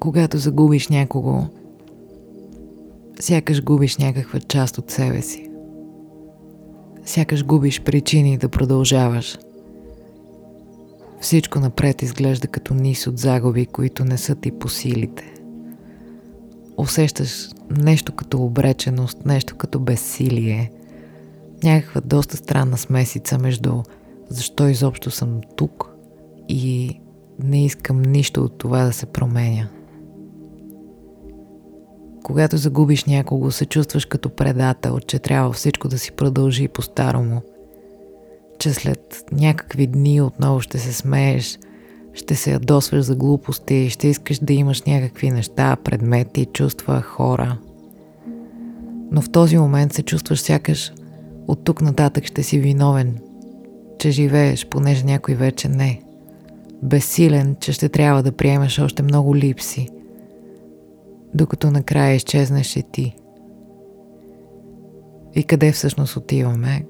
Когато загубиш някого, сякаш губиш някаква част от себе си. Сякаш губиш причини да продължаваш. Всичко напред изглежда като низ от загуби, които не са ти по силите. Усещаш нещо като обреченост, нещо като безсилие. Някаква доста странна смесица между защо изобщо съм тук и не искам нищо от това да се променя. Когато загубиш някого, се чувстваш като предател, че трябва всичко да си продължи по-старому. Че след някакви дни отново ще се смееш, ще се ядосваш за глупости, ще искаш да имаш някакви неща, предмети, чувства, хора. Но в този момент се чувстваш сякаш от тук нататък ще си виновен, че живееш, понеже някой вече не. Безсилен, че ще трябва да приемеш още много липси – докато накрая изчезнеш и ти. И къде всъщност отиваме,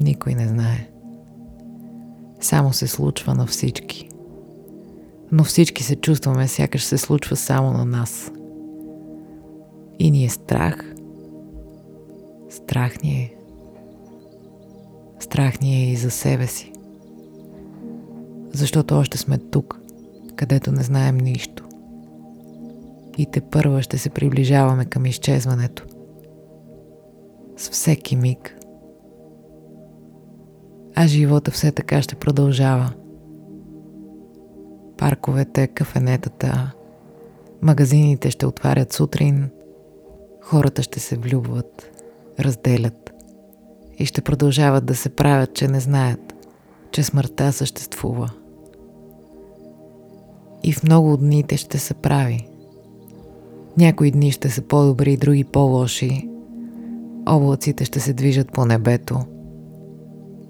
никой не знае. Само се случва на всички. Но всички се чувстваме, сякаш се случва само на нас. И ни е страх. Страх ни е. Страх ни е и за себе си. Защото още сме тук, където не знаем нищо и те първа ще се приближаваме към изчезването. С всеки миг. А живота все така ще продължава. Парковете, кафенетата, магазините ще отварят сутрин, хората ще се влюбват, разделят и ще продължават да се правят, че не знаят, че смъртта съществува. И в много дните ще се прави – някои дни ще са по-добри, други по-лоши. Облаците ще се движат по небето.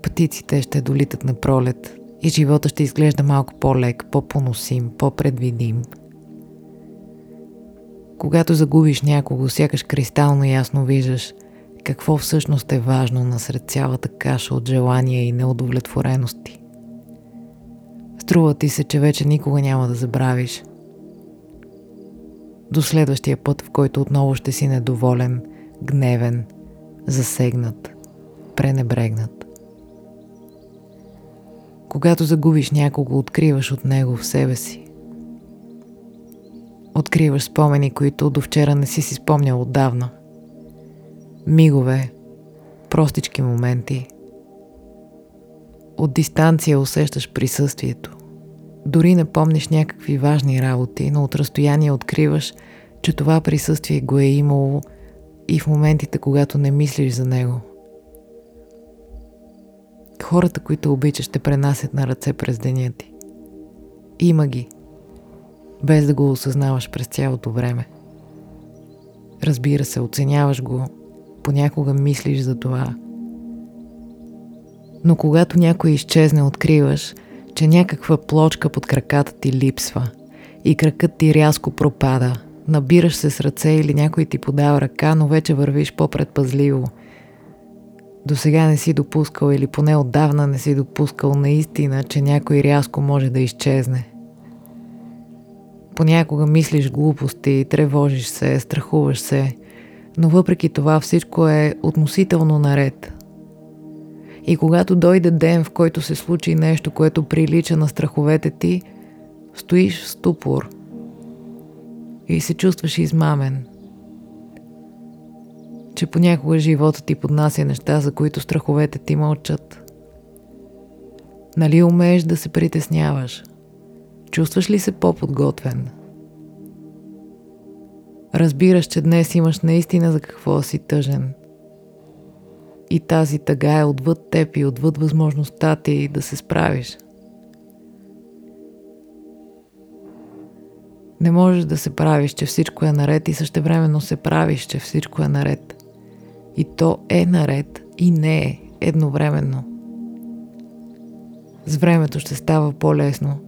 Птиците ще долитат на пролет и живота ще изглежда малко по-лек, по-поносим, по-предвидим. Когато загубиш някого, сякаш кристално ясно виждаш какво всъщност е важно насред цялата каша от желания и неудовлетворености. Струва ти се, че вече никога няма да забравиш – до следващия път, в който отново ще си недоволен, гневен, засегнат, пренебрегнат. Когато загубиш някого, откриваш от него в себе си. Откриваш спомени, които до вчера не си си спомнял отдавна. Мигове, простички моменти. От дистанция усещаш присъствието. Дори не помниш някакви важни работи, но от разстояние откриваш, че това присъствие го е имало и в моментите, когато не мислиш за него. Хората, които обичаш, те пренасят на ръце през деня ти. Има ги, без да го осъзнаваш през цялото време. Разбира се, оценяваш го, понякога мислиш за това. Но когато някой изчезне, откриваш, че някаква плочка под краката ти липсва и кракът ти рязко пропада. Набираш се с ръце или някой ти подава ръка, но вече вървиш по-предпазливо. До сега не си допускал или поне отдавна не си допускал наистина, че някой рязко може да изчезне. Понякога мислиш глупости, тревожиш се, страхуваш се, но въпреки това всичко е относително наред. И когато дойде ден, в който се случи нещо, което прилича на страховете ти, стоиш в ступор и се чувстваш измамен. Че понякога живота ти поднася неща, за които страховете ти мълчат. Нали умееш да се притесняваш? Чувстваш ли се по-подготвен? Разбираш, че днес имаш наистина за какво си тъжен – и тази тъга е отвъд теб и отвъд възможността ти да се справиш. Не можеш да се правиш, че всичко е наред и същевременно се правиш, че всичко е наред. И то е наред и не е едновременно. С времето ще става по-лесно.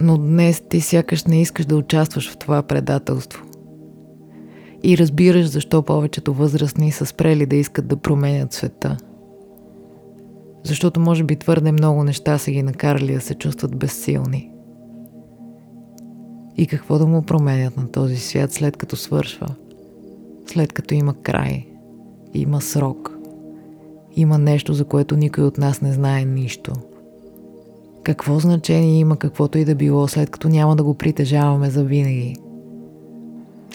Но днес ти сякаш не искаш да участваш в това предателство и разбираш защо повечето възрастни са спрели да искат да променят света. Защото може би твърде много неща са ги накарали да се чувстват безсилни. И какво да му променят на този свят след като свършва? След като има край, има срок, има нещо, за което никой от нас не знае нищо. Какво значение има каквото и да било, след като няма да го притежаваме за винаги?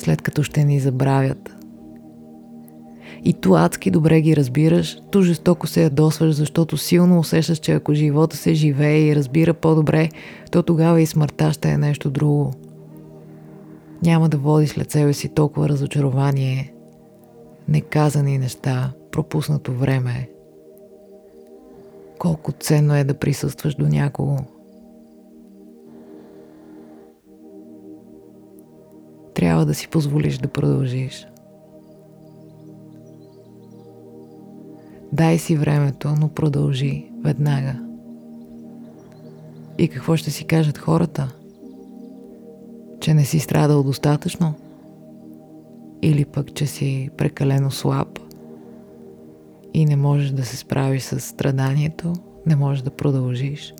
След като ще ни забравят, и ту адски добре ги разбираш, ту жестоко се ядосваш, защото силно усещаш, че ако живота се живее и разбира по-добре, то тогава и смъртта ще е нещо друго. Няма да водиш след себе си толкова разочарование, неказани неща, пропуснато време. Колко ценно е да присъстваш до някого. Трябва да си позволиш да продължиш. Дай си времето, но продължи веднага. И какво ще си кажат хората? Че не си страдал достатъчно? Или пък, че си прекалено слаб и не можеш да се справиш с страданието, не можеш да продължиш?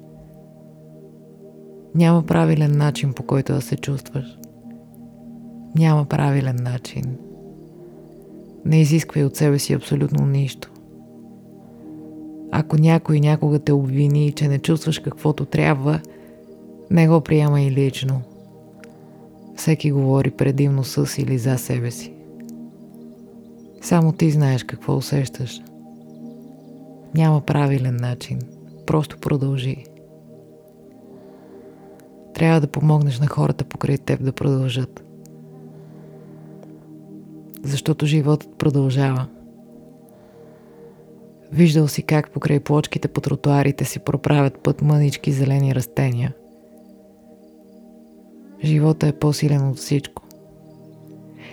Няма правилен начин по който да се чувстваш. Няма правилен начин. Не изисквай от себе си абсолютно нищо. Ако някой някога те обвини, че не чувстваш каквото трябва, не го приемай лично. Всеки говори предимно с или за себе си. Само ти знаеш какво усещаш. Няма правилен начин. Просто продължи. Трябва да помогнеш на хората покрай теб да продължат. Защото животът продължава. Виждал си как покрай плочките по тротуарите си проправят път мънички зелени растения. Живота е по-силен от всичко.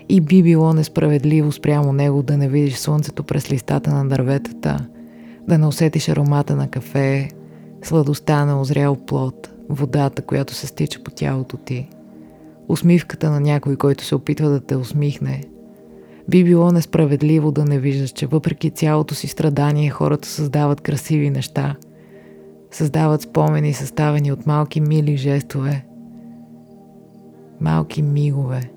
И би било несправедливо спрямо него да не видиш слънцето през листата на дърветата, да не усетиш аромата на кафе, сладостта на озрял плод, водата, която се стича по тялото ти, усмивката на някой, който се опитва да те усмихне, би било несправедливо да не виждаш, че въпреки цялото си страдание хората създават красиви неща. Създават спомени, съставени от малки мили жестове. Малки мигове.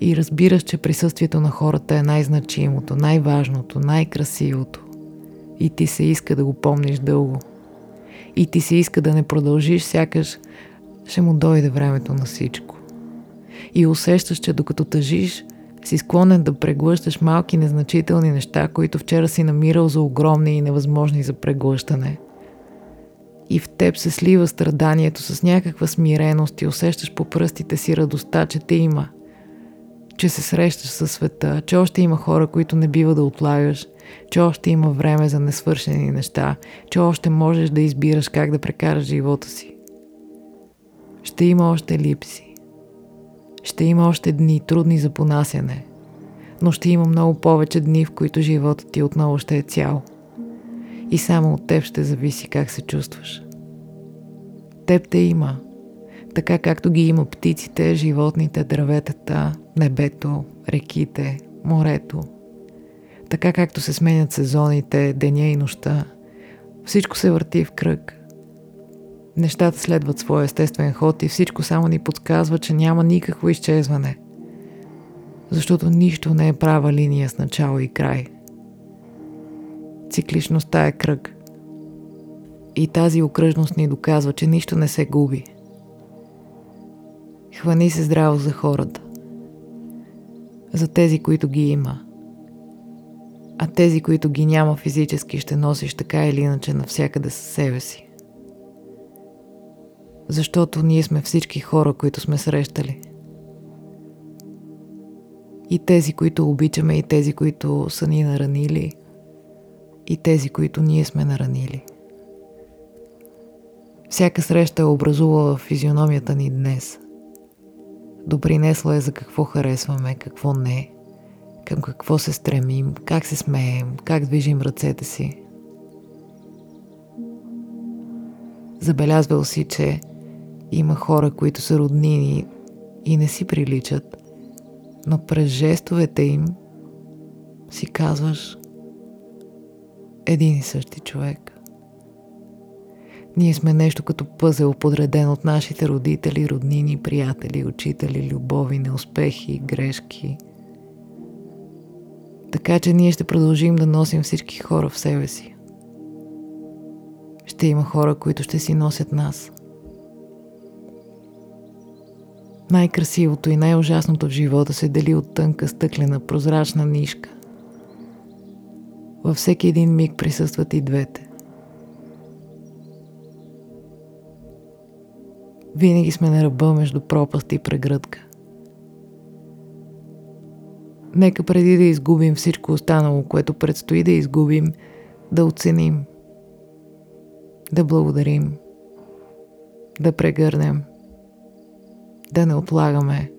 И разбираш, че присъствието на хората е най-значимото, най-важното, най-красивото. И ти се иска да го помниш дълго. И ти се иска да не продължиш, сякаш ще му дойде времето на всичко. И усещаш, че докато тъжиш, си склонен да преглъщаш малки незначителни неща, които вчера си намирал за огромни и невъзможни за преглъщане. И в теб се слива страданието с някаква смиреност и усещаш по пръстите си радостта, че те има. Че се срещаш със света, че още има хора, които не бива да отлагаш, че още има време за несвършени неща, че още можеш да избираш как да прекараш живота си. Ще има още липси. Ще има още дни трудни за понасяне, но ще има много повече дни, в които животът ти отново ще е цял. И само от теб ще зависи как се чувстваш. Теб те има, така както ги има птиците, животните, дърветата, небето, реките, морето. Така както се сменят сезоните, деня и нощта. Всичко се върти в кръг. Нещата следват своя естествен ход и всичко само ни подсказва, че няма никакво изчезване. Защото нищо не е права линия с начало и край. Цикличността е кръг. И тази окръжност ни доказва, че нищо не се губи. Хвани се здраво за хората. За тези, които ги има. А тези, които ги няма физически, ще носиш така или иначе навсякъде със себе си защото ние сме всички хора, които сме срещали. И тези, които обичаме, и тези, които са ни наранили, и тези, които ние сме наранили. Всяка среща е образувала физиономията ни днес. Допринесла е за какво харесваме, какво не, към какво се стремим, как се смеем, как движим ръцете си. Забелязвал си, че има хора, които са роднини и не си приличат, но през жестовете им си казваш един и същи човек. Ние сме нещо като пъзел, подреден от нашите родители, роднини, приятели, учители, любови, неуспехи, грешки. Така че ние ще продължим да носим всички хора в себе си. Ще има хора, които ще си носят нас. Най-красивото и най-ужасното в живота се дели от тънка стъклена прозрачна нишка. Във всеки един миг присъстват и двете. Винаги сме на ръба между пропаст и прегръдка. Нека преди да изгубим всичко останало, което предстои да изгубим, да оценим, да благодарим, да прегърнем, да не отлагаме,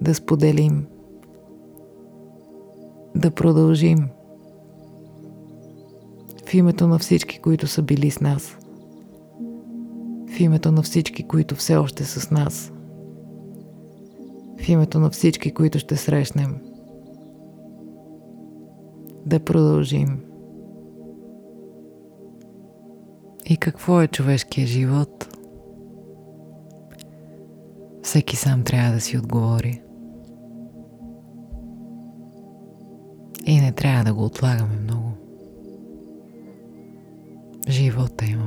да споделим, да продължим в името на всички, които са били с нас, в името на всички, които все още са с нас – в името на всички, които ще срещнем. Да продължим. И какво е човешкия живот? Всеки сам трябва да си отговори. И не трябва да го отлагаме много. Живота предвид.